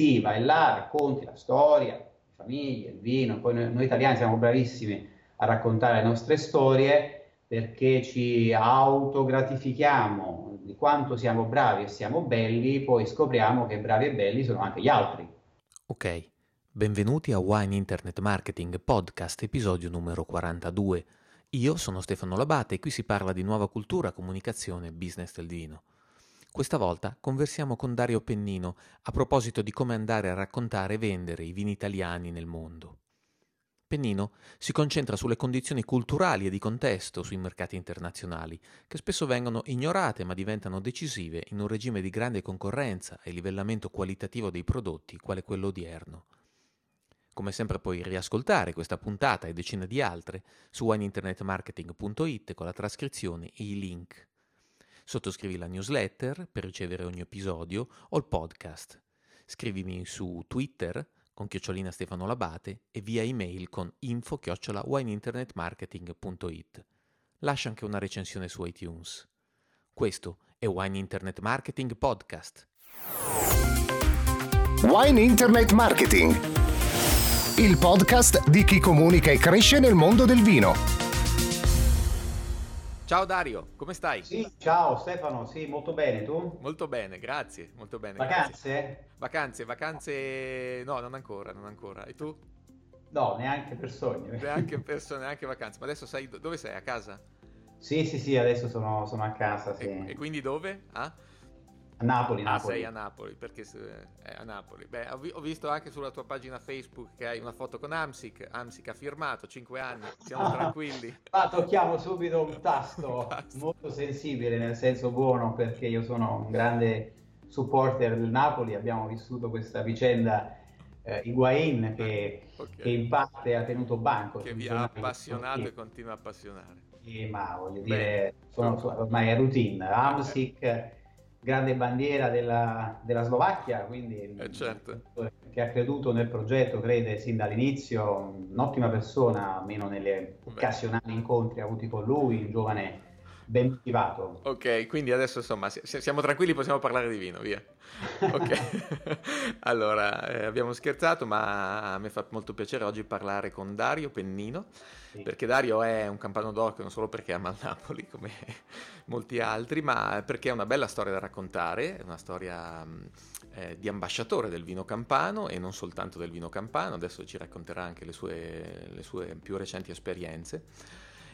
sì, vai là, racconti la storia, le famiglie, il vino, poi noi, noi italiani siamo bravissimi a raccontare le nostre storie perché ci autogratifichiamo di quanto siamo bravi e siamo belli, poi scopriamo che bravi e belli sono anche gli altri. Ok, benvenuti a Wine Internet Marketing Podcast, episodio numero 42. Io sono Stefano Labate e qui si parla di nuova cultura, comunicazione e business del vino. Questa volta conversiamo con Dario Pennino a proposito di come andare a raccontare e vendere i vini italiani nel mondo. Pennino si concentra sulle condizioni culturali e di contesto sui mercati internazionali, che spesso vengono ignorate ma diventano decisive in un regime di grande concorrenza e livellamento qualitativo dei prodotti quale quello odierno. Come sempre puoi riascoltare questa puntata e decine di altre su wineinternetmarketing.it con la trascrizione e i link. Sottoscrivi la newsletter per ricevere ogni episodio o il podcast. Scrivimi su Twitter con chiocciolina Stefano Labate e via email con info chiocciola wineinternetmarketing.it. Lascia anche una recensione su iTunes. Questo è Wine Internet Marketing Podcast. Wine Internet Marketing, il podcast di chi comunica e cresce nel mondo del vino. Ciao Dario, come stai? Sì, ciao Stefano, sì, molto bene, tu? Molto bene, grazie, molto bene. Vacanze? Grazie. Vacanze, vacanze, no, non ancora, non ancora. E tu? No, neanche per sogno. Neanche per sogno, neanche vacanze. Ma adesso sai dove sei? A casa? Sì, sì, sì, adesso sono, sono a casa, sì. E, e quindi dove? Ah? A Napoli, ah, Napoli. sei a Napoli, perché è a Napoli. Beh, ho, visto anche sulla tua pagina Facebook che hai una foto con Amsic. Amsic ha firmato 5 anni, siamo ah, tranquilli. Ma tocchiamo subito un tasto, un tasto, molto sensibile nel senso buono, perché io sono un grande supporter del Napoli. Abbiamo vissuto questa vicenda eh, Higuain che, okay. che, in parte ha tenuto banco. Che vi ha appassionato e continua a appassionare. Sì, ma voglio dire, sono, ormai è routine. Amsic grande bandiera della, della Slovacchia, quindi eh certo. che ha creduto nel progetto, crede sin dall'inizio, un'ottima persona, almeno nelle occasionali incontri avuti con lui, un giovane ben motivato. Ok, quindi adesso insomma siamo tranquilli, possiamo parlare di vino, via. Ok, allora eh, abbiamo scherzato, ma a me fa molto piacere oggi parlare con Dario Pennino, perché Dario è un campano d'occhio non solo perché ama il Napoli come molti altri, ma perché è una bella storia da raccontare, è una storia mm, eh, di ambasciatore del vino campano e non soltanto del vino campano, adesso ci racconterà anche le sue, le sue più recenti esperienze.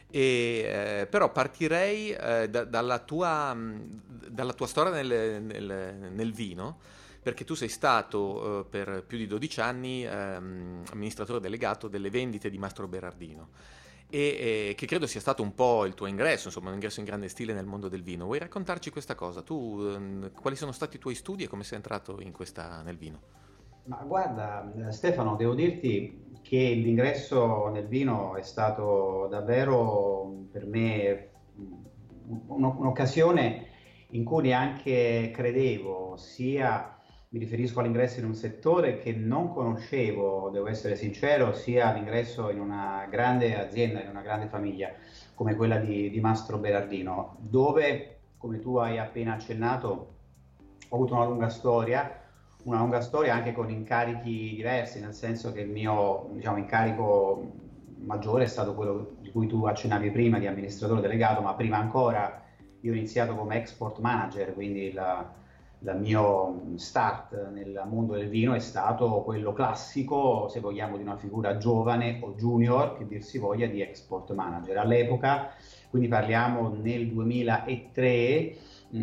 E, eh, però partirei eh, da, dalla, tua, dalla, tua, storia nel, nel, nel, vino, perché tu sei stato eh, per più di 12 anni ehm, amministratore delegato delle vendite di Mastro Berardino. E, che credo sia stato un po' il tuo ingresso, insomma, un ingresso in grande stile nel mondo del vino. Vuoi raccontarci questa cosa? Tu, ehm, quali sono stati i tuoi studi e come sei entrato questa, nel vino? Ma guarda, Stefano, devo dirti che l'ingresso nel vino è stato davvero per me un'occasione in cui neanche credevo, sia mi riferisco all'ingresso in un settore che non conoscevo, devo essere sincero, sia l'ingresso in una grande azienda, in una grande famiglia come quella di, di Mastro Berardino, dove, come tu hai appena accennato, ho avuto una lunga storia, una lunga storia anche con incarichi diversi, nel senso che il mio diciamo, incarico maggiore è stato quello di cui tu accennavi prima, di amministratore delegato, ma prima ancora io ho iniziato come export manager, quindi il mio start nel mondo del vino è stato quello classico, se vogliamo, di una figura giovane o junior, che dir si voglia, di export manager. All'epoca, quindi parliamo nel 2003,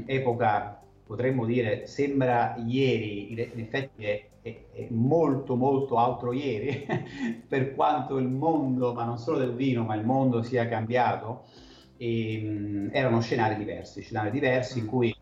epoca potremmo dire sembra ieri, in effetti è, è, è molto molto altro ieri, per quanto il mondo, ma non solo del vino, ma il mondo sia cambiato, e, mh, erano scenari diversi, scenari diversi in cui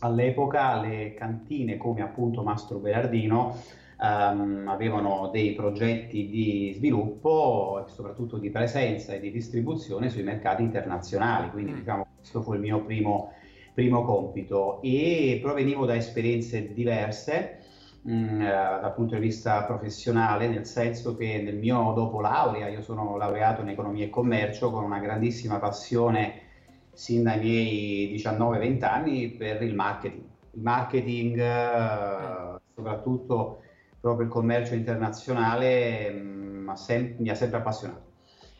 all'epoca le cantine come appunto Mastro Berardino um, avevano dei progetti di sviluppo e soprattutto di presenza e di distribuzione sui mercati internazionali, quindi mm. diciamo questo fu il mio primo primo compito e provenivo da esperienze diverse mh, mm, eh, dal punto di vista professionale, nel senso che nel mio dopo laurea, io sono laureato in economia e commercio con una grandissima passione sin dai miei 19-20 anni per il marketing. Il marketing, eh, soprattutto proprio il commercio internazionale mh, mm, sem- mi ha sempre appassionato.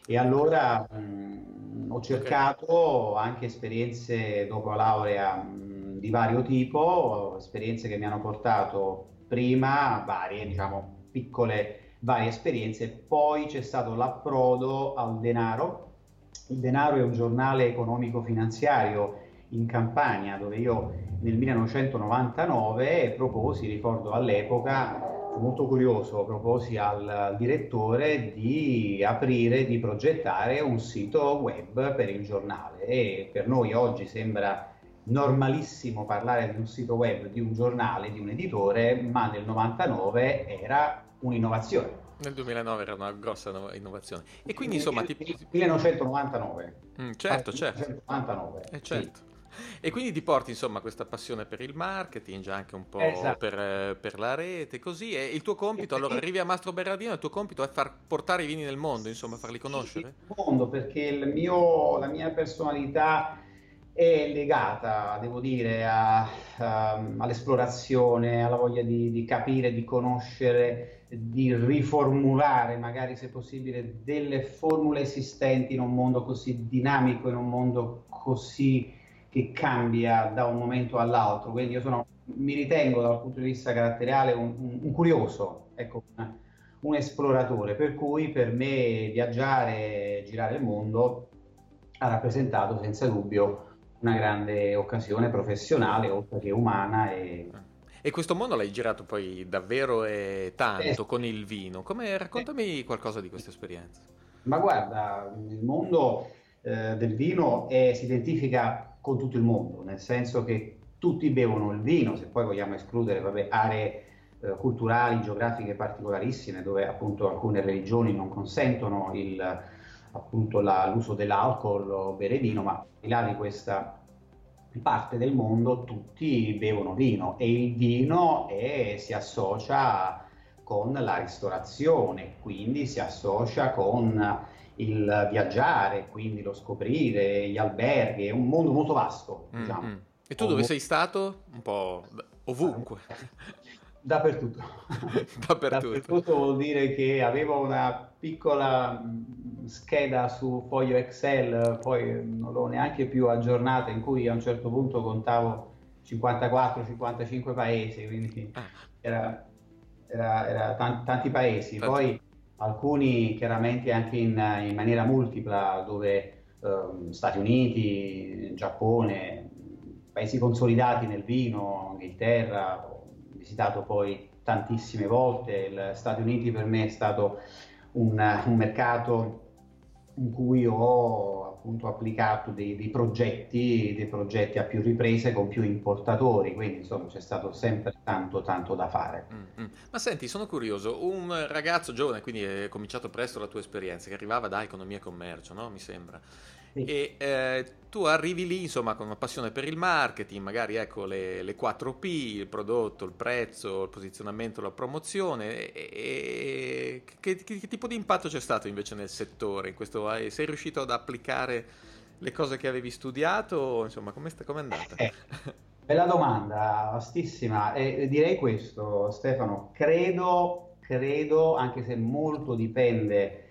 E allora mh, mm, ho cercato anche esperienze dopo la laurea mh, di vario tipo, esperienze che mi hanno portato prima varie, diciamo, piccole varie esperienze, poi c'è stato l'approdo al denaro. Il denaro è un giornale economico-finanziario in Campania dove io nel 1999 proposi, ricordo all'epoca, molto curioso, proposi al direttore di aprire, di progettare un sito web per il giornale e per noi oggi sembra normalissimo parlare di un sito web, di un giornale, di un editore, ma nel 99 era un'innovazione. Nel 2009 era una grossa innovazione. E quindi insomma... Ti... 1999. Mm, certo, certo. 1999. Eh, certo. Sì. E quindi ti porti insomma questa passione per il marketing, anche un po' esatto. per, per, la rete, così. E il tuo compito, allora arrivi a Mastro Berardino, il tuo compito è far portare i vini nel mondo, insomma, farli conoscere? Nel mondo, perché mio, la mia personalità è legata, devo dire, a, a, all'esplorazione, alla voglia di, di, capire, di conoscere, di riformulare, magari se possibile, delle formule esistenti in un mondo così dinamico, in un mondo così che cambia da un momento all'altro. Quindi io sono, mi ritengo dal punto di vista caratteriale un, un, un curioso, ecco, un, un esploratore, per cui per me viaggiare, girare il mondo ha rappresentato senza dubbio una grande occasione professionale oltre che umana. E, e questo mondo l'hai girato poi davvero e tanto eh, con il vino. Come, raccontami eh, qualcosa di questa esperienza. Ma guarda, il mondo eh, del vino è, si identifica con tutto il mondo, nel senso che tutti bevono il vino, se poi vogliamo escludere vabbè, aree eh, culturali, geografiche particolarissime dove appunto alcune religioni non consentono il, appunto la, l'uso dell'alcol o bere vino, ma al di là di questa parte del mondo tutti bevono vino e il vino è, si associa con la ristorazione, quindi si associa con il viaggiare, quindi lo scoprire, gli alberghi, è un mondo molto vasto. Diciamo. Mm-hmm. E tu dove sei stato? Un po' ovunque. Dappertutto. Dappertutto. Dappertutto vuol dire che avevo una piccola mm, scheda su foglio Excel, poi non l'ho neanche più aggiornata, in cui a un certo punto contavo 54-55 paesi, quindi ah. era, era, era tanti, tanti paesi. Tanti. Poi alcuni chiaramente anche in, in maniera multipla, dove eh, Stati Uniti, Giappone, paesi consolidati nel vino, Inghilterra, visitato poi tantissime volte, gli Stati Uniti per me è stato un, un mercato in cui ho appunto applicato dei, dei, progetti, dei progetti a più riprese con più importatori, quindi insomma c'è stato sempre tanto tanto da fare. Mm-hmm. Ma senti, sono curioso, un ragazzo giovane, quindi è cominciato presto la tua esperienza, che arrivava da economia e commercio, no? Mi sembra. Sì. E eh, tu arrivi lì insomma con una passione per il marketing, magari ecco le, le 4P, il prodotto, il prezzo, il posizionamento, la promozione. E, e che, che, che, tipo di impatto c'è stato invece nel settore? In questo, sei riuscito ad applicare le cose che avevi studiato? Insomma, come è andata? Eh, bella domanda, vastissima. E direi questo, Stefano, credo, credo, anche se molto dipende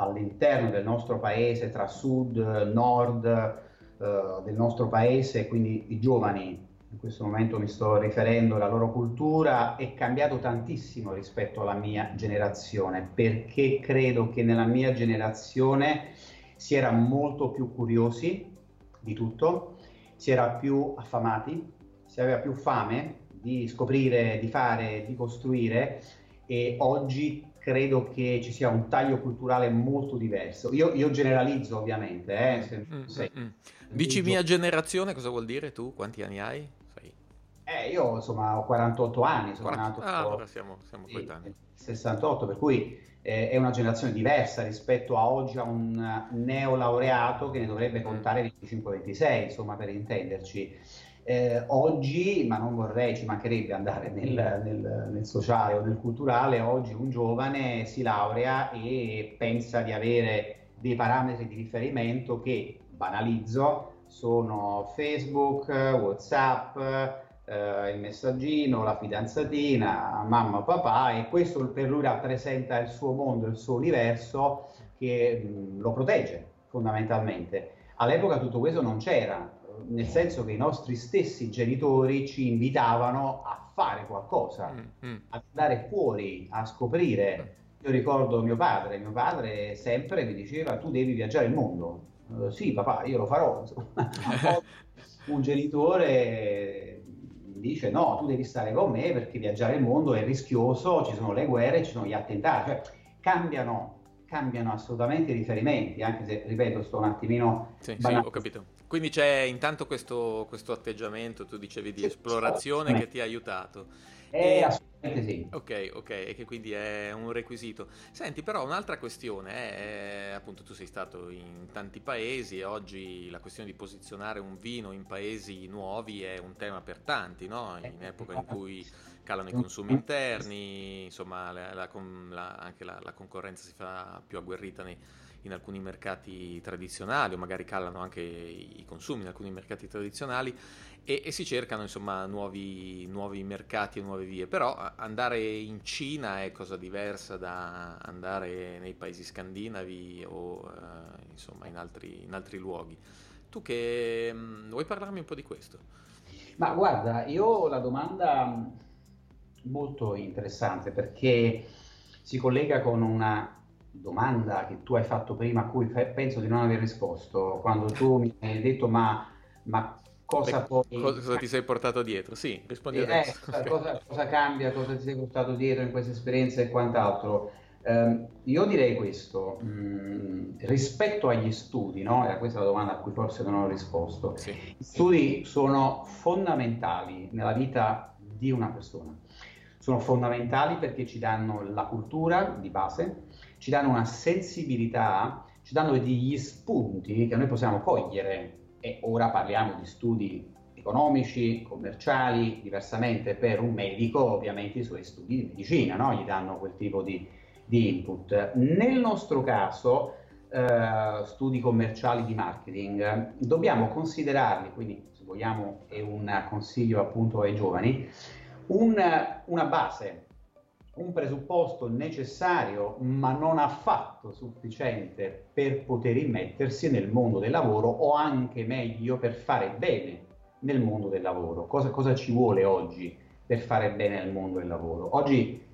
all'interno del nostro paese, tra sud, nord eh, del nostro paese, quindi i giovani, in questo momento mi sto riferendo alla loro cultura, è cambiato tantissimo rispetto alla mia generazione, perché credo che nella mia generazione si era molto più curiosi di tutto, si era più affamati, si aveva più fame di scoprire, di fare, di costruire e oggi credo che ci sia un taglio culturale molto diverso. Io, io generalizzo ovviamente. Eh, se, mm, se, mm, mm. Dici mia generazione, cosa vuol dire tu? Quanti anni hai? Sei. Eh, io insomma ho 48 anni, sono 40... nato... Ah, allora siamo, siamo coetanei. 68, per cui eh, è una generazione diversa rispetto a oggi a un neolaureato che ne dovrebbe contare 25-26, insomma per intenderci. Eh, oggi, ma non vorrei, ci mancherebbe andare nel, nel, nel, sociale o nel culturale, oggi un giovane si laurea e pensa di avere dei parametri di riferimento che, banalizzo, sono Facebook, Whatsapp, eh, il messaggino, la fidanzatina, mamma, papà e questo per lui rappresenta il suo mondo, il suo universo che mh, lo protegge fondamentalmente. All'epoca tutto questo non c'era, nel senso che i nostri stessi genitori ci invitavano a fare qualcosa, mm, mm. ad andare fuori, a scoprire. Io ricordo mio padre, mio padre sempre mi diceva tu devi viaggiare il mondo. Uh, sì papà, io lo farò. un genitore dice no, tu devi stare con me perché viaggiare il mondo è rischioso, ci sono le guerre, ci sono gli attentati, cioè cambiano cambiano assolutamente i riferimenti, anche se, ripeto, sto un attimino... Sì, sì, ho capito. Quindi c'è intanto questo, questo atteggiamento, tu dicevi, di esplorazione che ti ha aiutato. Eh, assolutamente sì. Ok, ok, e che quindi è un requisito. Senti, però un'altra questione è, appunto, tu sei stato in tanti paesi e oggi la questione di posizionare un vino in paesi nuovi è un tema per tanti, no? In epoca in cui calano i consumi interni, insomma la, la, la, anche la, concorrenza si fa più agguerrita nei, in alcuni mercati tradizionali o magari calano anche i consumi in alcuni mercati tradizionali e, e si cercano insomma nuovi, nuovi, mercati e nuove vie, però andare in Cina è cosa diversa da andare nei paesi scandinavi o eh, insomma in altri, in altri, luoghi. Tu che mh, mm, vuoi parlarmi un po' di questo? Ma guarda, io la domanda molto interessante perché si collega con una domanda che tu hai fatto prima a cui penso di non aver risposto quando tu mi hai detto ma, ma cosa Beh, poi... Cosa ti sei portato dietro? Sì, rispondi eh, adesso. Eh, cosa, cosa, cambia, cosa ti sei portato dietro in questa esperienza e quant'altro? Eh, io direi questo, mh, mm, rispetto agli studi, no? era questa la domanda a cui forse non ho risposto, sì. gli studi sono fondamentali nella vita di una persona sono fondamentali perché ci danno la cultura di base, ci danno una sensibilità, ci danno degli spunti che noi possiamo cogliere e ora parliamo di studi economici, commerciali, diversamente per un medico ovviamente i suoi studi di medicina, no? gli danno quel tipo di, di input. Nel nostro caso eh, studi commerciali di marketing dobbiamo considerarli, quindi se vogliamo è un consiglio appunto ai giovani, un, una base, un presupposto necessario ma non affatto sufficiente per poter immettersi nel mondo del lavoro o anche meglio per fare bene nel mondo del lavoro. Cosa, cosa ci vuole oggi per fare bene nel mondo del lavoro? Oggi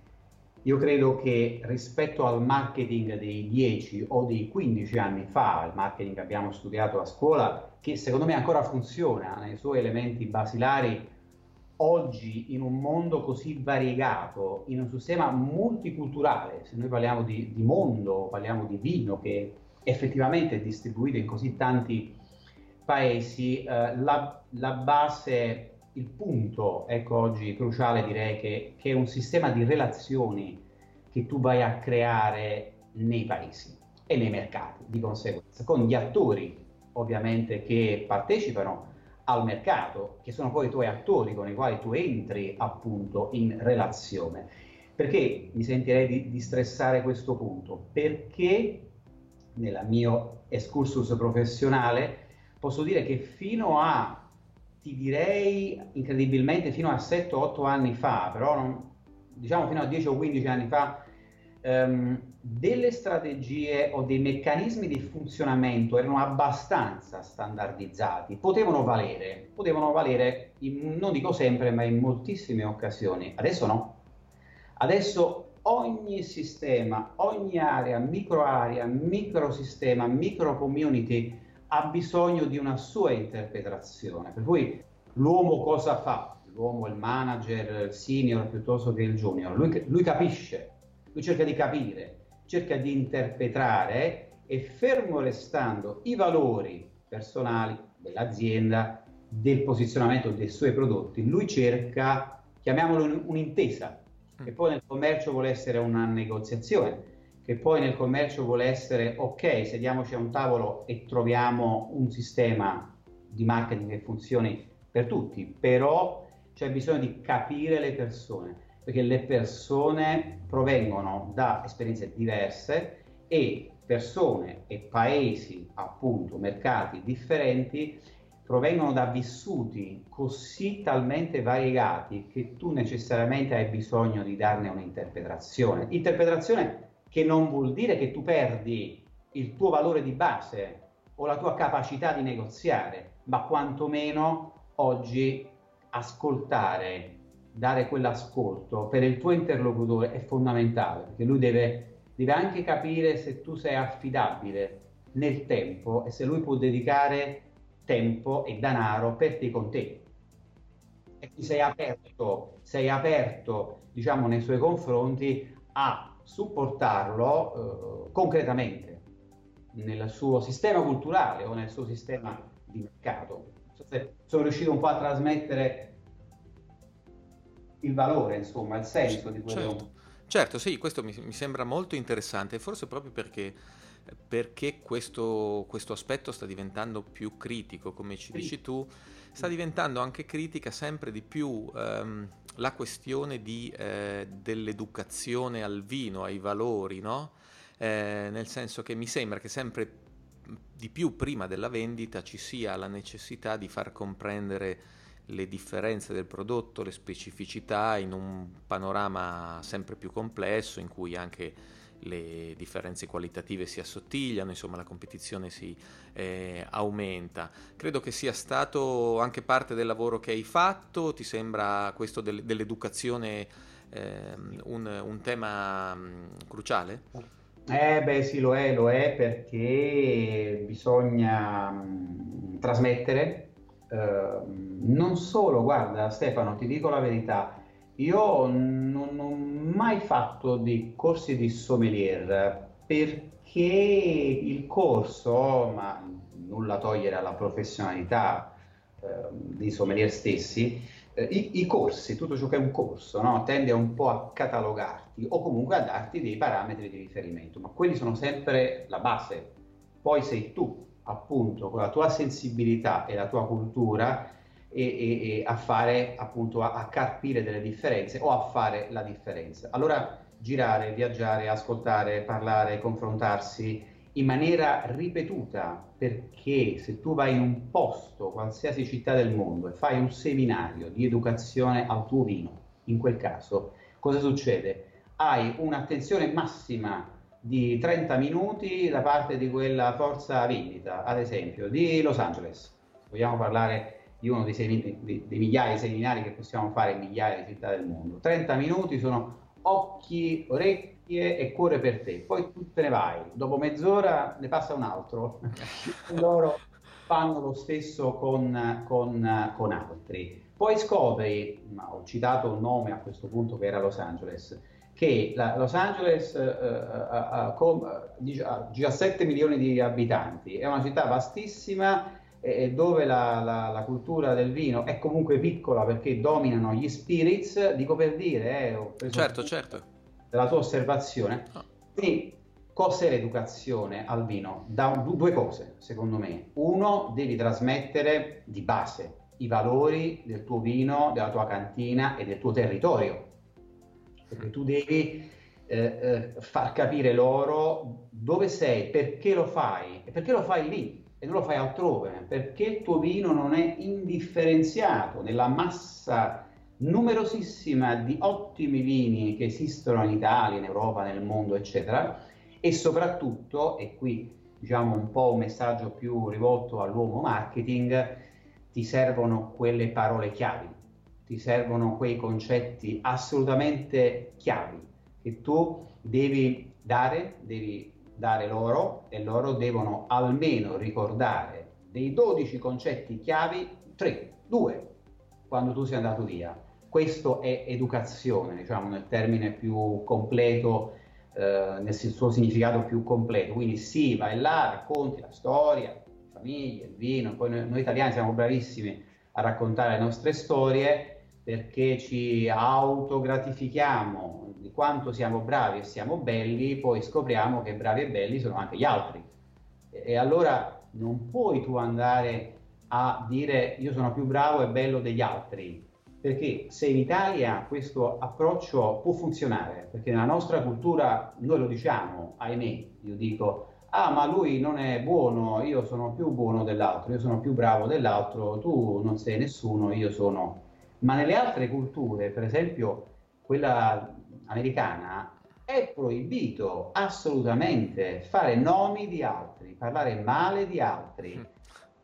io credo che rispetto al marketing dei 10 o dei 15 anni fa, il marketing che abbiamo studiato a scuola, che secondo me ancora funziona nei suoi elementi basilari, oggi in un mondo così variegato, in un sistema multiculturale, se noi parliamo di, di mondo, parliamo di vino che effettivamente è distribuito in così tanti paesi, eh, la, la, base, il punto, ecco oggi cruciale direi che, che è un sistema di relazioni che tu vai a creare nei paesi e nei mercati di conseguenza, con gli attori ovviamente che partecipano al mercato, che sono poi i tuoi attori con i quali tu entri appunto in relazione. Perché mi sentirei di, di stressare questo punto? Perché nel mio excursus professionale posso dire che fino a, ti direi incredibilmente, fino a 7-8 anni fa, però non, diciamo fino a 10 o 15 anni fa, ehm, delle strategie o dei meccanismi di funzionamento erano abbastanza standardizzati, potevano valere, potevano valere, in, non dico sempre, ma in moltissime occasioni. Adesso no. Adesso ogni sistema, ogni area, micro area, microsistema, micro community ha bisogno di una sua interpretazione. Per cui l'uomo cosa fa? L'uomo, il manager, il senior piuttosto che il junior, lui, lui capisce lui cerca di capire, cerca di interpretare e fermo restando i valori personali dell'azienda, del posizionamento dei suoi prodotti, lui cerca, chiamiamolo un'intesa, che poi nel commercio vuole essere una negoziazione, che poi nel commercio vuole essere ok, sediamoci a un tavolo e troviamo un sistema di marketing che funzioni per tutti, però c'è bisogno di capire le persone perché le persone provengono da esperienze diverse e persone e paesi, appunto, mercati differenti, provengono da vissuti così talmente variegati che tu necessariamente hai bisogno di darne un'interpretazione. Interpretazione che non vuol dire che tu perdi il tuo valore di base o la tua capacità di negoziare, ma quantomeno oggi ascoltare, dare quell'ascolto per il tuo interlocutore è fondamentale, perché lui deve, deve anche capire se tu sei affidabile nel tempo e se lui può dedicare tempo e denaro per te con te. E tu sei aperto, sei aperto, diciamo, nei suoi confronti a supportarlo eh, concretamente nel suo sistema culturale o nel suo sistema di mercato. So sono riuscito un po' a trasmettere il valore, insomma, il senso di quello. Certo, certo sì, questo mi, mi sembra molto interessante, forse proprio perché perché questo, questo, aspetto sta diventando più critico, come ci dici tu, sta diventando anche critica sempre di più ehm, la questione di, eh, dell'educazione al vino, ai valori, no? eh, nel senso che mi sembra che sempre di più prima della vendita ci sia la necessità di far comprendere le differenze del prodotto, le specificità in un panorama sempre più complesso in cui anche le differenze qualitative si assottigliano, insomma la competizione si eh, aumenta. Credo che sia stato anche parte del lavoro che hai fatto, ti sembra questo del, dell'educazione eh, un, un, tema mh, cruciale? Eh beh sì, lo è, lo è perché bisogna mh, trasmettere. Uh, non solo, guarda Stefano, ti dico la verità, io non ho mai fatto dei corsi di sommelier perché il corso, ma nulla togliere alla professionalità eh, dei sommelier stessi, eh, i, i, corsi, tutto ciò che è un corso, no, tende un po' a catalogarti o comunque a darti dei parametri di riferimento, ma quelli sono sempre la base. Poi sei tu, appunto, con la tua sensibilità e la tua cultura, e, e, e a fare appunto a, a, carpire delle differenze o a fare la differenza. Allora girare, viaggiare, ascoltare, parlare, confrontarsi in maniera ripetuta, perché se tu vai in un posto, qualsiasi città del mondo, e fai un seminario di educazione al tuo vino, in quel caso, cosa succede? Hai un'attenzione massima di 30 minuti da parte di quella forza vendita, ad esempio, di Los Angeles. Vogliamo parlare di uno dei, semi, dei, dei migliaia di seminari che possiamo fare in migliaia di città del mondo. 30 minuti sono occhi, orecchie e cuore per te. Poi tu te ne vai, dopo mezz'ora ne passa un altro. Loro fanno lo stesso con, con, con altri. Poi scopri, ho citato un nome a questo punto che era Los Angeles, che la, Los Angeles uh, uh, ha 17 milioni di abitanti, è una città vastissima e dove la, la, la, cultura del vino è comunque piccola perché dominano gli spirits, dico per dire, eh, ho preso certo, certo. della tua osservazione. Oh. Quindi, cos'è l'educazione al vino? Da due cose, secondo me. Uno, devi trasmettere di base i valori del tuo vino, della tua cantina e del tuo territorio. Perché tu devi eh, eh, far capire loro dove sei, perché lo fai. E perché lo fai lì e non lo fai altrove, perché il tuo vino non è indifferenziato nella massa numerosissima di ottimi vini che esistono in Italia, in Europa, nel mondo, eccetera, e soprattutto, e qui diciamo un po' un messaggio più rivolto all'uomo marketing, ti servono quelle parole chiavi, ti servono quei concetti assolutamente chiavi che tu devi dare, devi dare loro e loro devono almeno ricordare dei 12 concetti chiavi 3, 2 quando tu sei andato via. Questo è educazione, diciamo nel termine più completo, eh, nel suo significato più completo. Quindi sì, vai là, racconti la storia, la famiglia, il vino, poi noi, noi italiani siamo bravissimi a raccontare le nostre storie perché ci autogratifichiamo di quanto siamo bravi e siamo belli, poi scopriamo che bravi e belli sono anche gli altri. E, e allora non puoi tu andare a dire io sono più bravo e bello degli altri, perché se in Italia questo approccio può funzionare, perché nella nostra cultura noi lo diciamo, ahimè, io dico ah ma lui non è buono, io sono più buono dell'altro, io sono più bravo dell'altro, tu non sei nessuno, io sono... Ma nelle altre culture, per esempio quella americana, è proibito assolutamente fare nomi di altri, parlare male di altri.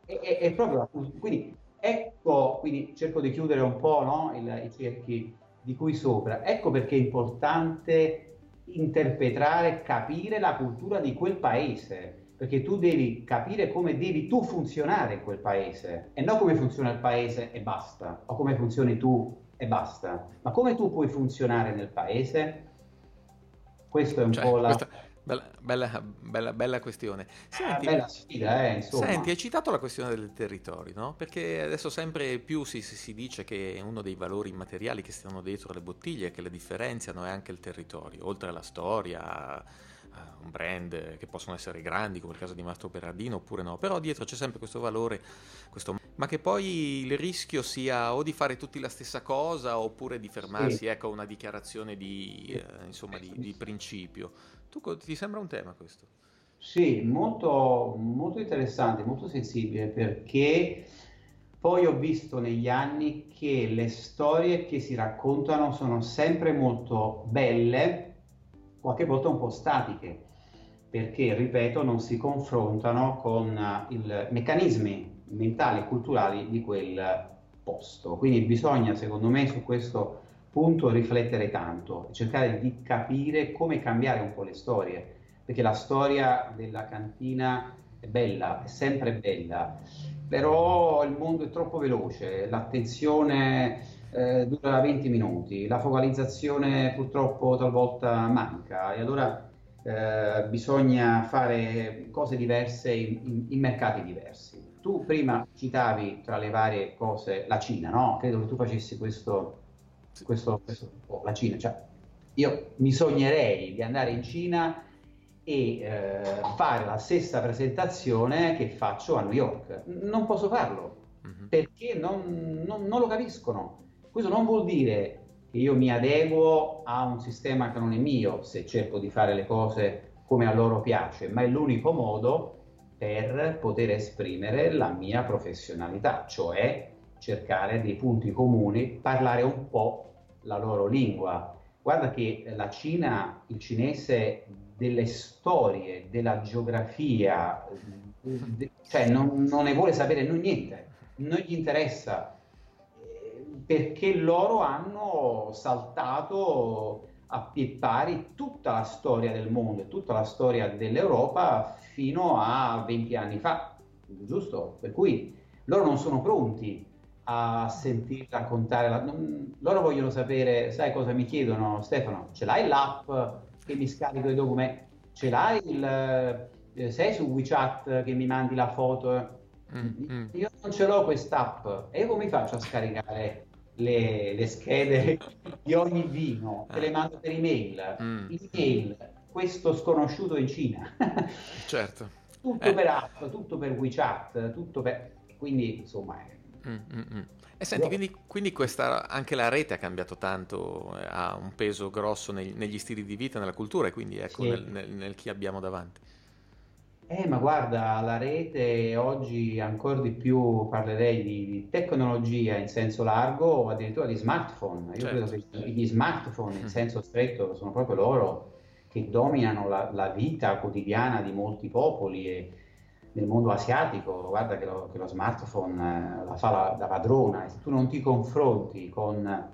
È, è, è proprio, quindi ecco, quindi cerco di chiudere un po' no, il, i cerchi di cui sopra. Ecco perché è importante interpretare, capire la cultura di quel paese, perché tu devi capire come devi tu funzionare in quel paese e non come funziona il paese e basta, o come funzioni tu e basta, ma come tu puoi funzionare nel paese. Questo è un cioè, po' la... Questa Bella, bella, bella, bella questione. Senti, bella sfida, eh, senti, hai citato la questione del territorio, no? Perché adesso sempre più si, si, dice che uno dei valori immateriali che stanno dietro le bottiglie, che le differenziano, è anche il territorio, oltre alla storia, un brand che possono essere grandi, come il caso di Mastro Berardino, oppure no, però dietro c'è sempre questo valore, questo... ma che poi il rischio sia o di fare tutti la stessa cosa, oppure di fermarsi sì. ecco, a una dichiarazione di, eh, insomma, di, di principio. Tu, ti sembra un tema questo? Sì, molto, molto interessante, molto sensibile perché poi ho visto negli anni che le storie che si raccontano sono sempre molto belle, qualche volta un po' statiche, perché, ripeto, non si confrontano con i meccanismi mentali e culturali di quel posto. Quindi bisogna, secondo me, su questo punto riflettere tanto, cercare di capire come cambiare un po' le storie, perché la storia della cantina è bella, è sempre bella, però il mondo è troppo veloce, l'attenzione eh, dura 20 minuti, la focalizzazione purtroppo talvolta manca e allora eh, bisogna fare cose diverse in, in, mercati diversi. Tu prima citavi tra le varie cose la Cina, no? Credo che tu facessi questo questo, questo oh, la Cina. Cioè, io mi sognerei di andare in Cina e eh, fare la stessa presentazione che faccio a New York. Non posso farlo uh-huh. perché non, non, non, lo capiscono. Questo non vuol dire che io mi adeguo a un sistema che non è mio se cerco di fare le cose come a loro piace, ma è l'unico modo per poter esprimere la mia professionalità, cioè cercare dei punti comuni, parlare un po' la loro lingua. Guarda che la Cina, il cinese delle storie, della geografia, cioè non, non ne vuole sapere niente, non gli interessa, perché loro hanno saltato a piedi pari tutta la storia del mondo, tutta la storia dell'Europa fino a 20 anni fa, giusto? Per cui loro non sono pronti a sentire raccontare. La... Loro vogliono sapere, sai cosa mi chiedono, Stefano? Ce l'hai l'app che mi scarico i documenti? Ce l'hai il... Eh, sei su WeChat che mi mandi la foto? Mm, mm. Io non ce l'ho quest'app e io come faccio a scaricare le, le schede di ogni vino? Te le eh. mando per email. Mm. Email, questo sconosciuto in Cina. certo. tutto eh. per app, tutto per WeChat, tutto per... Quindi insomma Mm, mm, mm. E senti, quindi, quindi questa, anche la rete ha cambiato tanto, eh, ha un peso grosso nei, negli stili di vita, nella cultura e quindi ecco sì. nel, nel, nel, chi abbiamo davanti. Eh, ma guarda, la rete oggi ancora di più parlerei di, di tecnologia in senso largo o addirittura di smartphone. Io certo. credo che gli smartphone in senso stretto sono proprio loro che dominano la, la vita quotidiana di molti popoli e, nel mondo asiatico, guarda che lo, che lo smartphone eh, la fa la, da padrona e se tu non ti confronti con,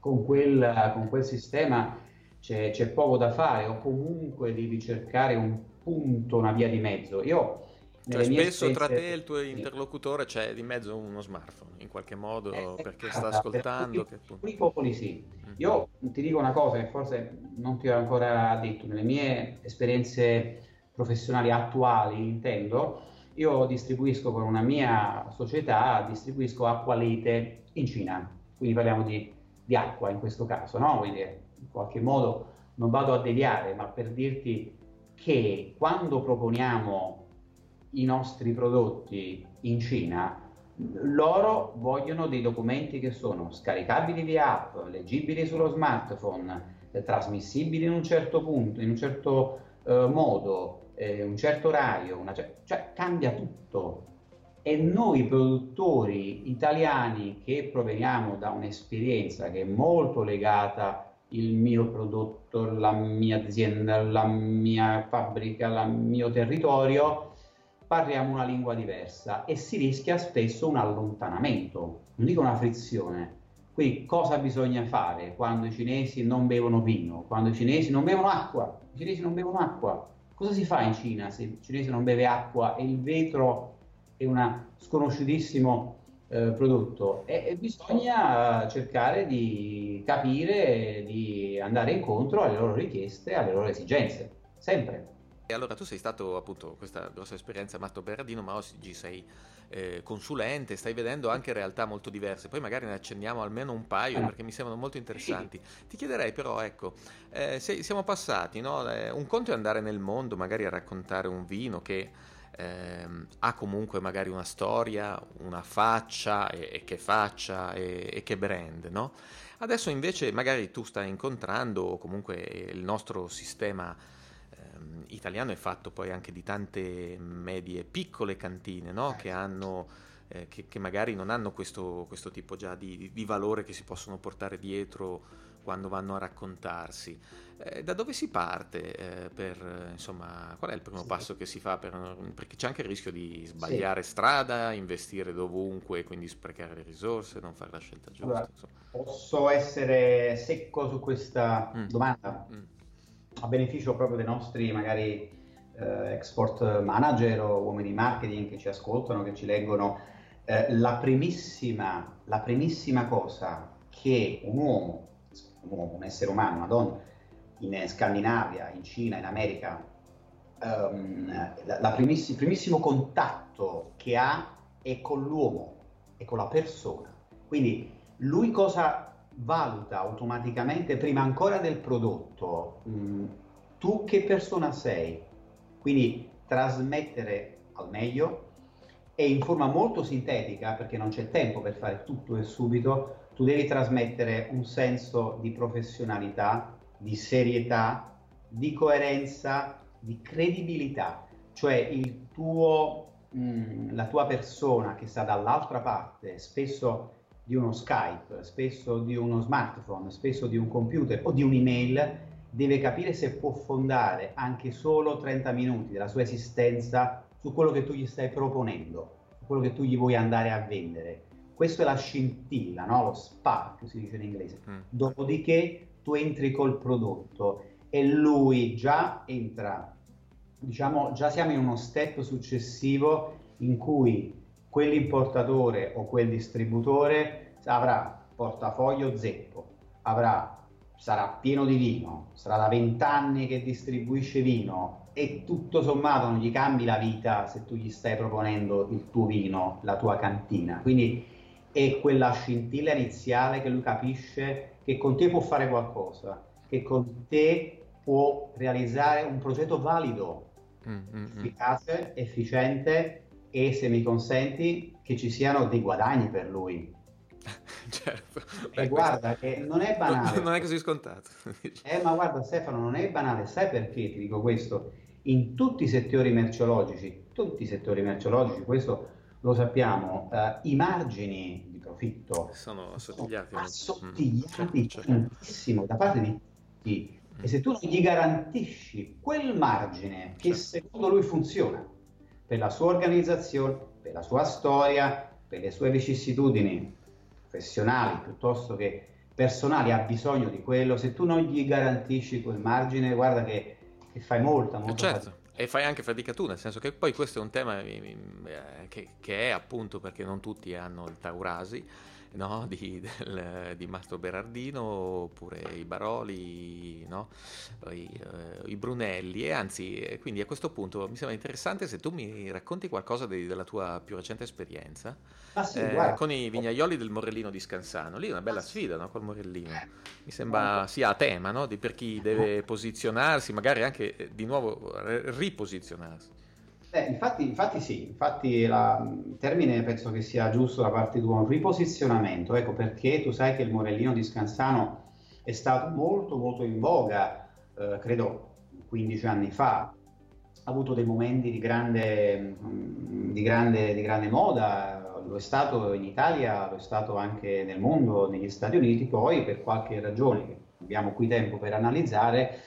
con, quel, con quel, sistema c'è, c'è, poco da fare o comunque devi cercare un punto, una via di mezzo. Io cioè, spesso tra te e il tuo interlocutore c'è di mezzo uno smartphone, in qualche modo, eh, perché sta ascoltando. Per alcuni popoli sì. Mm. Io ti dico una cosa che forse non ti ho ancora detto, nelle mie esperienze professionali attuali intendo, io distribuisco con una mia società, distribuisco acqua lete in Cina, quindi parliamo di, di acqua in questo caso, no? Quindi in qualche modo non vado a deviare, ma per dirti che quando proponiamo i nostri prodotti in Cina, loro vogliono dei documenti che sono scaricabili via app, leggibili sullo smartphone, trasmissibili in un certo punto, in un certo eh, modo, eh, un certo orario, una, cioè cambia tutto. E noi produttori italiani che proveniamo da un'esperienza che è molto legata il mio prodotto, la mia azienda, la mia fabbrica, il mio territorio, parliamo una lingua diversa e si rischia spesso un allontanamento, non dico una frizione. Quindi cosa bisogna fare quando i cinesi non bevono vino, quando i cinesi non bevono acqua? I cinesi non bevono acqua. Cosa si fa in Cina se il cinese non beve acqua e il vetro è un sconosciutissimo eh, prodotto? E, e bisogna cercare di capire, di andare incontro alle loro richieste, alle loro esigenze, sempre. E allora tu sei stato appunto questa grossa esperienza Matto Berardino, ma oggi sei eh, consulente, stai vedendo anche realtà molto diverse, poi magari ne accendiamo almeno un paio eh. perché mi sembrano molto interessanti. Ti chiederei però, ecco, eh, se, siamo passati, no? Eh, un conto è andare nel mondo, magari a raccontare un vino che ehm, ha comunque magari una storia, una faccia e, e che faccia e, e che brand, no? Adesso invece magari tu stai incontrando o comunque il nostro sistema ehm, italiano è fatto poi anche di tante medie piccole cantine no? che, hanno, eh, che, che, magari non hanno questo, questo tipo già di, di, valore che si possono portare dietro quando vanno a raccontarsi. Eh, da dove si parte? Eh, per, insomma, qual è il primo sì. passo che si fa? Per, perché c'è anche il rischio di sbagliare sì. strada, investire dovunque, quindi sprecare le risorse, non fare la scelta giusta. Allora, posso essere secco su questa mm. domanda? Mm a beneficio proprio dei nostri magari eh, export manager o uomini di marketing che ci ascoltano, che ci leggono, eh, la, primissima, la primissima cosa che un uomo, un uomo, un essere umano, una donna, in Scandinavia, in Cina, in America, um, la primiss- il primissimo contatto che ha è con l'uomo, è con la persona. Quindi lui cosa valuta automaticamente, prima ancora del prodotto, mm, tu che persona sei. Quindi trasmettere al meglio e in forma molto sintetica, perché non c'è tempo per fare tutto e subito, tu devi trasmettere un senso di professionalità, di serietà, di coerenza, di credibilità, cioè tuo, mh, mm, la tua persona che sta dall'altra parte, spesso di uno Skype, spesso di uno smartphone, spesso di un computer o di un'email, deve capire se può fondare anche solo 30 minuti della sua esistenza su quello che tu gli stai proponendo, su quello che tu gli vuoi andare a vendere. Questa è la scintilla, no? lo spark si dice in inglese. Mm. Dopodiché tu entri col prodotto e lui già entra, diciamo, già siamo in uno step successivo in cui quell'importatore o quel distributore avrà portafoglio zeppo, avrà, sarà pieno di vino, sarà da vent'anni che distribuisce vino e tutto sommato non gli cambi la vita se tu gli stai proponendo il tuo vino, la tua cantina. Quindi è quella scintilla iniziale che lui capisce che con te può fare qualcosa, che con te può realizzare un progetto valido, mm, mm, mm. efficace, efficiente e se mi consenti che ci siano dei guadagni per lui. certo. Beh, e guarda questo... che non è banale. Non è così scontato. eh, ma guarda Stefano, non è banale, sai perché ti dico questo? In tutti i settori merceologici, tutti i settori merceologici, questo lo sappiamo, eh, i margini di profitto sono assottigliati, sono assottigliati mm, certo, certo. tantissimo da parte di tutti. Mm. E se tu non gli garantisci quel margine che certo. secondo lui funziona, per la sua organizzazione, per la sua storia, per le sue vicissitudini professionali piuttosto che personali, ha bisogno di quello, se tu non gli garantisci quel margine, guarda che, che fai molta, molta certo. E fai anche fatica tu, nel senso che poi questo è un tema eh, che, che è appunto perché non tutti hanno il Taurasi, no? di, del, di, Mastro Berardino, oppure i Baroli, no? I, uh, i, Brunelli, e anzi, eh, quindi a questo punto mi sembra interessante se tu mi racconti qualcosa di, della tua più recente esperienza ah, sì, eh, con i vignaioli del Morellino di Scansano. Lì è una bella ah, sfida no? col Morellino. Eh, mi sembra sia a tema no? di per chi deve posizionarsi, magari anche di nuovo riposizionarsi. Eh, infatti, infatti, sì, infatti il termine penso che sia giusto da parte tua, un riposizionamento, ecco perché tu sai che il Morellino di Scansano è stato molto molto in voga, eh, credo 15 anni fa, avuto dei momenti di grande, mm, di grande, di grande moda, lo è stato in Italia, lo è stato anche nel mondo, negli Stati Uniti, poi per qualche ragione che abbiamo qui tempo per analizzare,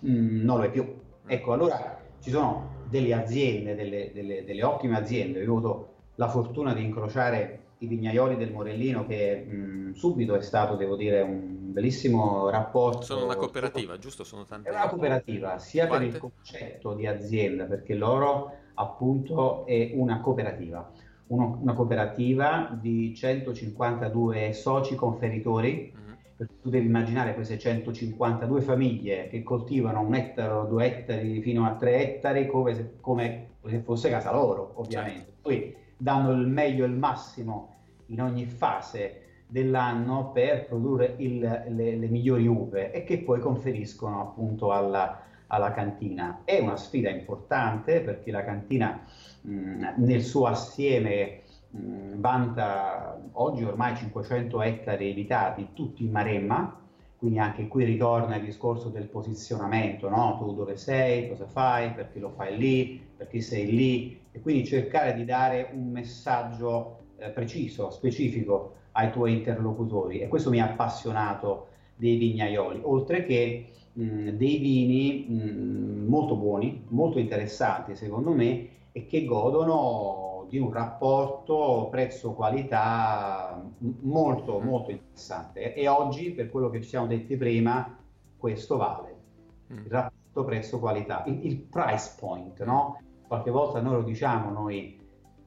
mh, mm, non lo è più. Ecco, allora ci sono delle aziende, delle, delle, delle ottime aziende, ho avuto la fortuna di incrociare i vignaioli del Morellino che mh, subito è stato, devo dire, un bellissimo rapporto. Sono una cooperativa, giusto? Sono tante... È una cooperativa, sia Quante? per il concetto di azienda, perché loro appunto è una cooperativa. Uno, una cooperativa di 152 soci conferitori, tu devi immaginare queste 152 famiglie che coltivano un ettaro, due ettari fino a tre ettari come se, come se fosse casa loro, ovviamente. Certo. Poi danno il meglio e il massimo in ogni fase dell'anno per produrre il, le, le, migliori uve e che poi conferiscono appunto alla, alla cantina. È una sfida importante perché la cantina mh, nel suo assieme vanta oggi ormai 500 ettari evitati, tutti in Maremma, quindi anche qui ritorna il discorso del posizionamento, no? tu dove sei, cosa fai, perché lo fai lì, perché sei lì, e quindi cercare di dare un messaggio eh, preciso, specifico ai tuoi interlocutori e questo mi ha appassionato dei vignaioli, oltre che mh, dei vini mh, molto buoni, molto interessanti secondo me e che godono di un rapporto prezzo-qualità molto molto interessante. E oggi per quello che ci siamo detti prima questo vale. Il rapporto prezzo-qualità il, il price point no? qualche volta noi lo diciamo noi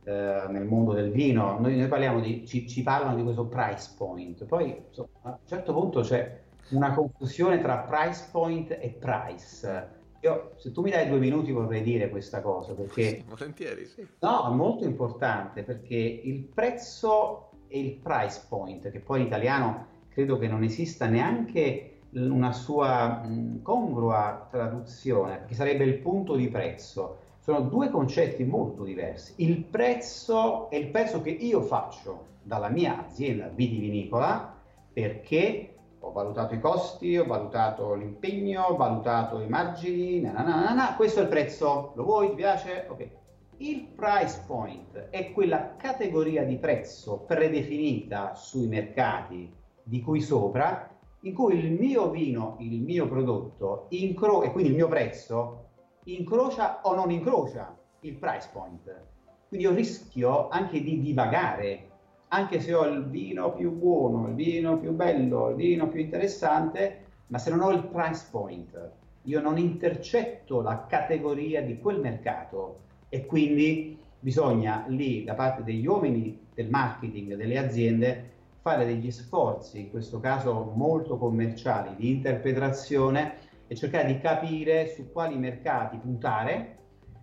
eh, nel mondo del vino, noi, noi parliamo di, ci, ci, parlano di questo price point, poi insomma, a un certo punto c'è una confusione tra price point e price. Io, se tu mi dai due minuti vorrei dire questa cosa, perché... Volentieri, sì. No, è molto importante, perché il prezzo e il price point, che poi in italiano credo che non esista neanche una sua mh, congrua traduzione, che sarebbe il punto di prezzo sono due concetti molto diversi. Il prezzo è il prezzo che io faccio dalla mia azienda vitivinicola perché ho valutato i costi, ho valutato l'impegno, ho valutato i margini, na, na, na, questo è il prezzo, lo vuoi, ti piace? Ok. Il price point è quella categoria di prezzo predefinita sui mercati di cui sopra, in cui il mio vino, il mio prodotto, incro- e quindi il mio prezzo incrocia o non incrocia il price point. Quindi io rischio anche di divagare, anche se ho il vino più buono, il vino più bello, il vino più interessante, ma se non ho il price point, io non intercetto la categoria di quel mercato. E quindi bisogna lì da parte degli uomini del marketing delle aziende fare degli sforzi, in questo caso molto commerciali, di interpretazione e cercare di capire su quali mercati puntare,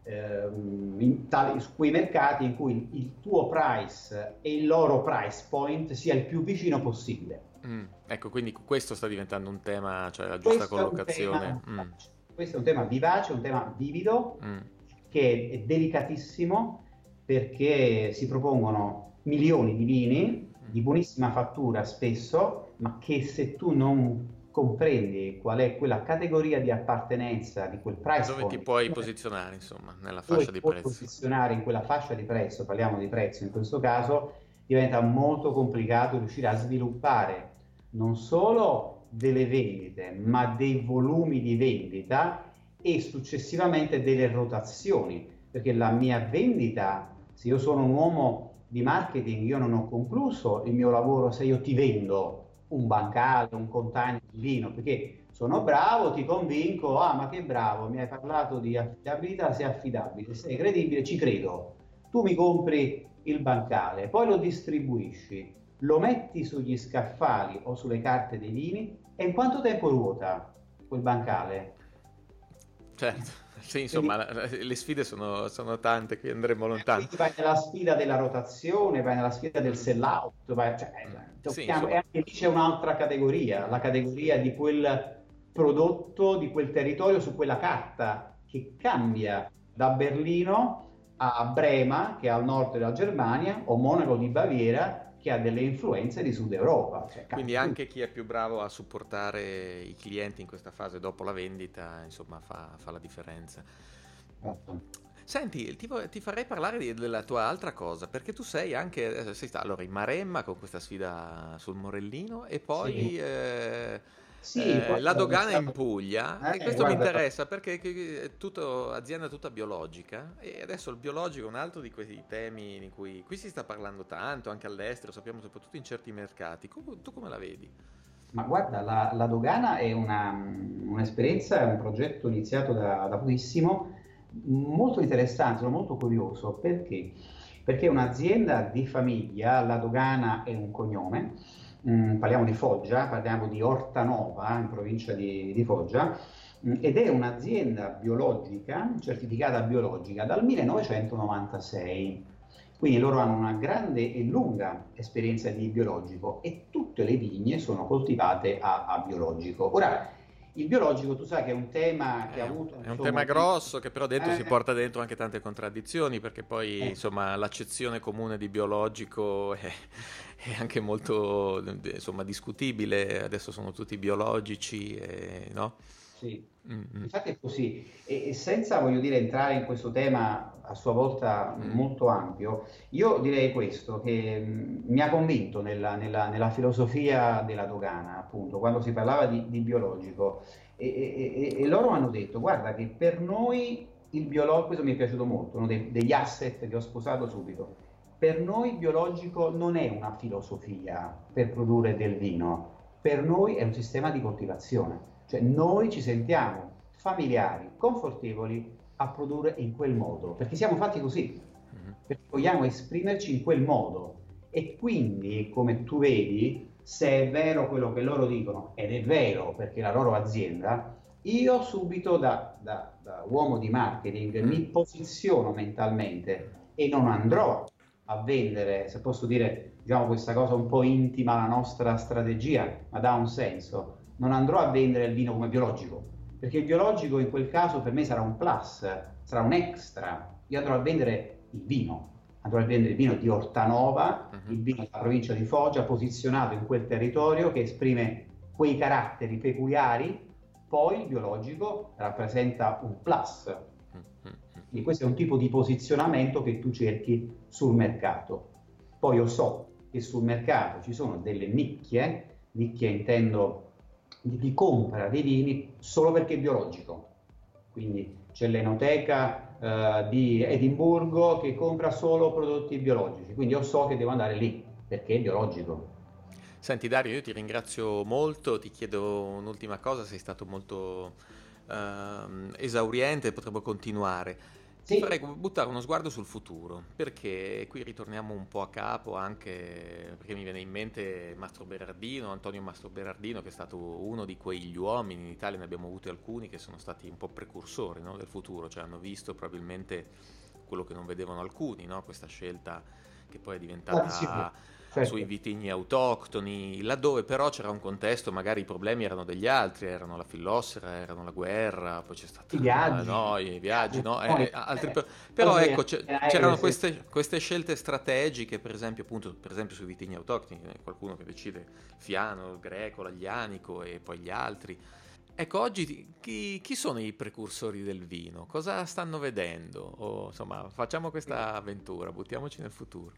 ehm, tali, su quei mercati in cui il tuo price e il loro price point sia il più vicino possibile. Mm, ecco, quindi questo sta diventando un tema, cioè la giusta questo collocazione. È mm. Questo è un tema vivace, un tema vivido, mm. che è delicatissimo perché si propongono milioni di vini mm. di buonissima fattura spesso, ma che se tu non comprendi qual è quella categoria di appartenenza di quel price dove point, ti puoi posizionare insomma nella fascia di prezzo. posizionare in quella fascia di prezzo? Parliamo di prezzo in questo caso. Diventa molto complicato riuscire a sviluppare non solo delle vendite ma dei volumi di vendita e successivamente delle rotazioni. Perché la mia vendita se io sono un uomo di marketing io non ho concluso il mio lavoro se io ti vendo un bancale, un container di vino, perché sono bravo, ti convinco, ah ma che bravo, mi hai parlato di affidabilità, sei affidabile, sei credibile, ci credo. Tu mi compri il bancale, poi lo distribuisci, lo metti sugli scaffali o sulle carte dei vini e in quanto tempo ruota quel bancale? Certo. Sì, insomma, Quindi, le sfide sono, sono, tante, qui andremo lontano. Vai nella sfida della rotazione, vai nella sfida del sell out, vai, cioè, sì, e anche lì c'è un'altra categoria, la categoria di quel prodotto, di quel territorio su quella carta che cambia da Berlino a Brema, che è al nord della Germania, o Monaco di Baviera, che ha delle influenze di Sud Europa. Cioè, Quindi anche chi è più bravo a supportare i clienti in questa fase dopo la vendita, insomma, fa, fa la differenza. Senti, ti, ti, farei parlare di, della tua altra cosa, perché tu sei anche, sei stato allora in Maremma con questa sfida sul Morellino e poi sì. eh, sì, eh, la dogana in Puglia, eh, e questo guarda, mi interessa perché è tutto, azienda tutta biologica e adesso il biologico è un altro di quei temi di cui qui si sta parlando tanto, anche all'estero, sappiamo soprattutto in certi mercati. Tu, come la vedi? Ma guarda, la, la dogana è una, un'esperienza, è un progetto iniziato da, da pochissimo molto interessante, sono molto curioso perché? Perché è un'azienda di famiglia, la dogana è un cognome, mm, parliamo di Foggia, parliamo di Ortanova in provincia di, di Foggia, mm, ed è un'azienda biologica, certificata biologica dal 1996. Quindi loro hanno una grande e lunga esperienza di biologico e tutte le vigne sono coltivate a, a biologico. Ora, il biologico, tu sai che è un tema che ha avuto... È un tema grosso che però dentro eh, si porta dentro anche tante contraddizioni perché poi eh. insomma l'accezione comune di biologico è, è anche molto insomma, discutibile, adesso sono tutti biologici, e, no? Sì, mm-hmm. infatti è così. E, e, senza, voglio dire, entrare in questo tema a sua volta mm. molto ampio, io direi questo, che mh, mm, mi ha convinto nella, nella, nella, filosofia della dogana, appunto, quando si parlava di, di biologico. E, e, e, loro hanno detto, guarda che per noi il biologico, questo mi è piaciuto molto, uno dei, degli asset che ho sposato subito, per noi il biologico non è una filosofia per produrre del vino, per noi è un sistema di coltivazione cioè noi ci sentiamo familiari, confortevoli a produrre in quel modo, perché siamo fatti così, mm-hmm. perché vogliamo esprimerci in quel modo. E quindi, come tu vedi, se è vero quello che loro dicono, ed è vero perché la loro azienda, io subito da, da, da uomo di marketing mi mm. posiziono mentalmente e non andrò a vendere, se posso dire, diciamo questa cosa un po' intima, la nostra strategia, ma dà un senso non andrò a vendere il vino come biologico, perché il biologico in quel caso per me sarà un plus, sarà un extra. Io andrò a vendere il vino, andrò a vendere il vino di Ortanova, uh-huh. il vino della provincia di Foggia, posizionato in quel territorio che esprime quei caratteri peculiari, poi il biologico rappresenta un plus. Uh-huh. Quindi questo è un tipo di posizionamento che tu cerchi sul mercato. Poi io so che sul mercato ci sono delle nicchie, nicchie intendo di chi compra dei vini solo perché è biologico. Quindi c'è l'enoteca eh, di Edimburgo che compra solo prodotti biologici, quindi io so che devo andare lì perché è biologico. Senti Dario, io ti ringrazio molto, ti chiedo un'ultima cosa, sei stato molto eh, esauriente, potremmo continuare. Sì. Vorrei buttare uno sguardo sul futuro, perché qui ritorniamo un po' a capo anche perché mi viene in mente Mastro Berardino, Antonio Mastro Berardino, che è stato uno di quegli uomini, in Italia ne abbiamo avuti alcuni che sono stati un po' precursori no, del futuro, cioè hanno visto probabilmente quello che non vedevano alcuni, no? questa scelta che poi è diventata... Certo. sui vitigni autoctoni, laddove però c'era un contesto, magari i problemi erano degli altri, erano la fillossera, erano la guerra, poi c'è stato i viaggi, no, i viaggi no? Eh, altri, eh, però ecco, c'erano queste, queste, scelte strategiche, per esempio, appunto, per esempio sui vitigni autoctoni, eh, qualcuno che decide Fiano, il Greco, l'Aglianico e poi gli altri. Ecco, oggi chi, chi, sono i precursori del vino? Cosa stanno vedendo? O, insomma, facciamo questa avventura, buttiamoci nel futuro.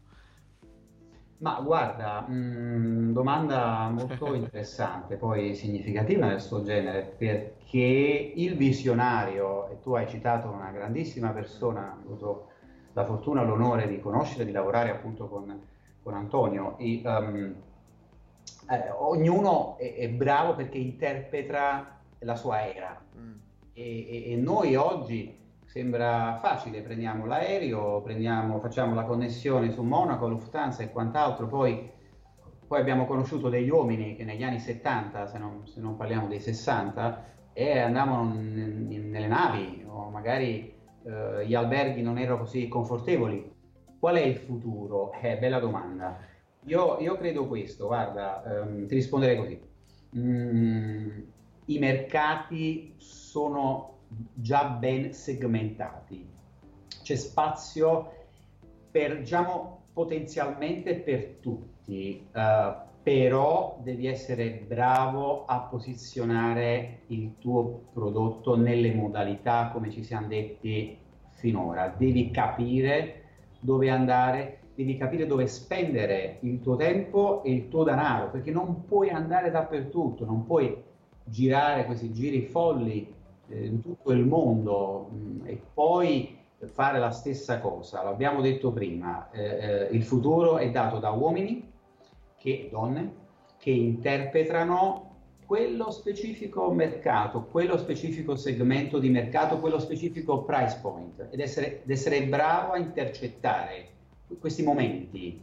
Ma guarda, mh, mm, domanda molto interessante, poi significativa nel suo genere, perché il visionario, e tu hai citato una grandissima persona, ho avuto la fortuna e l'onore di conoscere, di lavorare appunto con, con Antonio, e, um, eh, ognuno è, è, bravo perché interpreta la sua era. Mm. E, e, e noi oggi Sembra facile, prendiamo l'aereo, prendiamo, facciamo la connessione su Monaco, Lufthansa e quant'altro, poi, poi abbiamo conosciuto degli uomini che negli anni 70, se non, se non parliamo dei 60, e andavano nelle navi o magari eh, gli alberghi non erano così confortevoli. Qual è il futuro? Eh, bella domanda. Io, io credo questo, guarda, ehm, ti risponderei così. Mm, I mercati sono già ben segmentati. C'è spazio per, diciamo, potenzialmente per tutti, uh, però devi essere bravo a posizionare il tuo prodotto nelle modalità, come ci siamo detti, finora, devi capire dove andare, devi capire dove spendere il tuo tempo e il tuo denaro, perché non puoi andare dappertutto, non puoi girare questi giri folli eh, in tutto il mondo mm, e poi fare la stessa cosa. L'abbiamo detto prima, eh, eh, il futuro è dato da uomini che donne che interpretano quello specifico mercato, quello specifico segmento di mercato, quello specifico price point ed essere, ed essere bravo a intercettare questi momenti.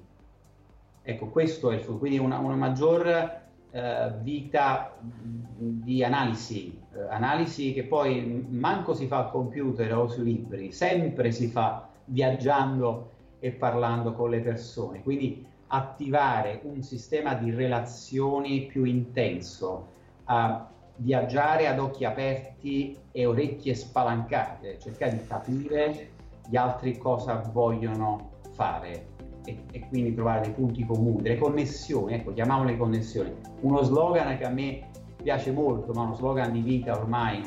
Ecco, questo è il futuro, quindi una, una maggior eh, vita di analisi, eh, analisi che poi manco si fa al computer o sui libri, sempre si fa viaggiando e parlando con le persone. Quindi attivare un sistema di relazioni più intenso, a viaggiare ad occhi aperti e orecchie spalancate, cercare di capire gli altri cosa vogliono fare e, e, quindi trovare dei punti comuni, delle connessioni, ecco, chiamiamole connessioni. Uno slogan che a me piace molto, ma uno slogan di vita ormai,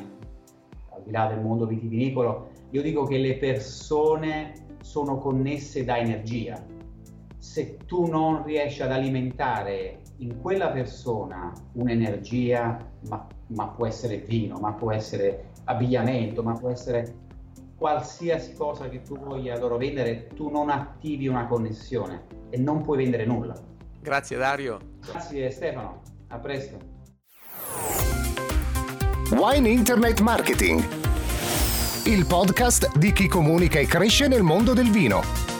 al di là del mondo vitivinicolo, io dico che le persone sono connesse da energia. Se tu non riesci ad alimentare in quella persona un'energia, ma, ma, può essere vino, ma può essere abbigliamento, ma può essere qualsiasi cosa che tu voglia loro vendere, tu non attivi una connessione e non puoi vendere nulla. Grazie Dario. Grazie Stefano, a presto. Wine Internet Marketing, il podcast di chi comunica e cresce nel mondo del vino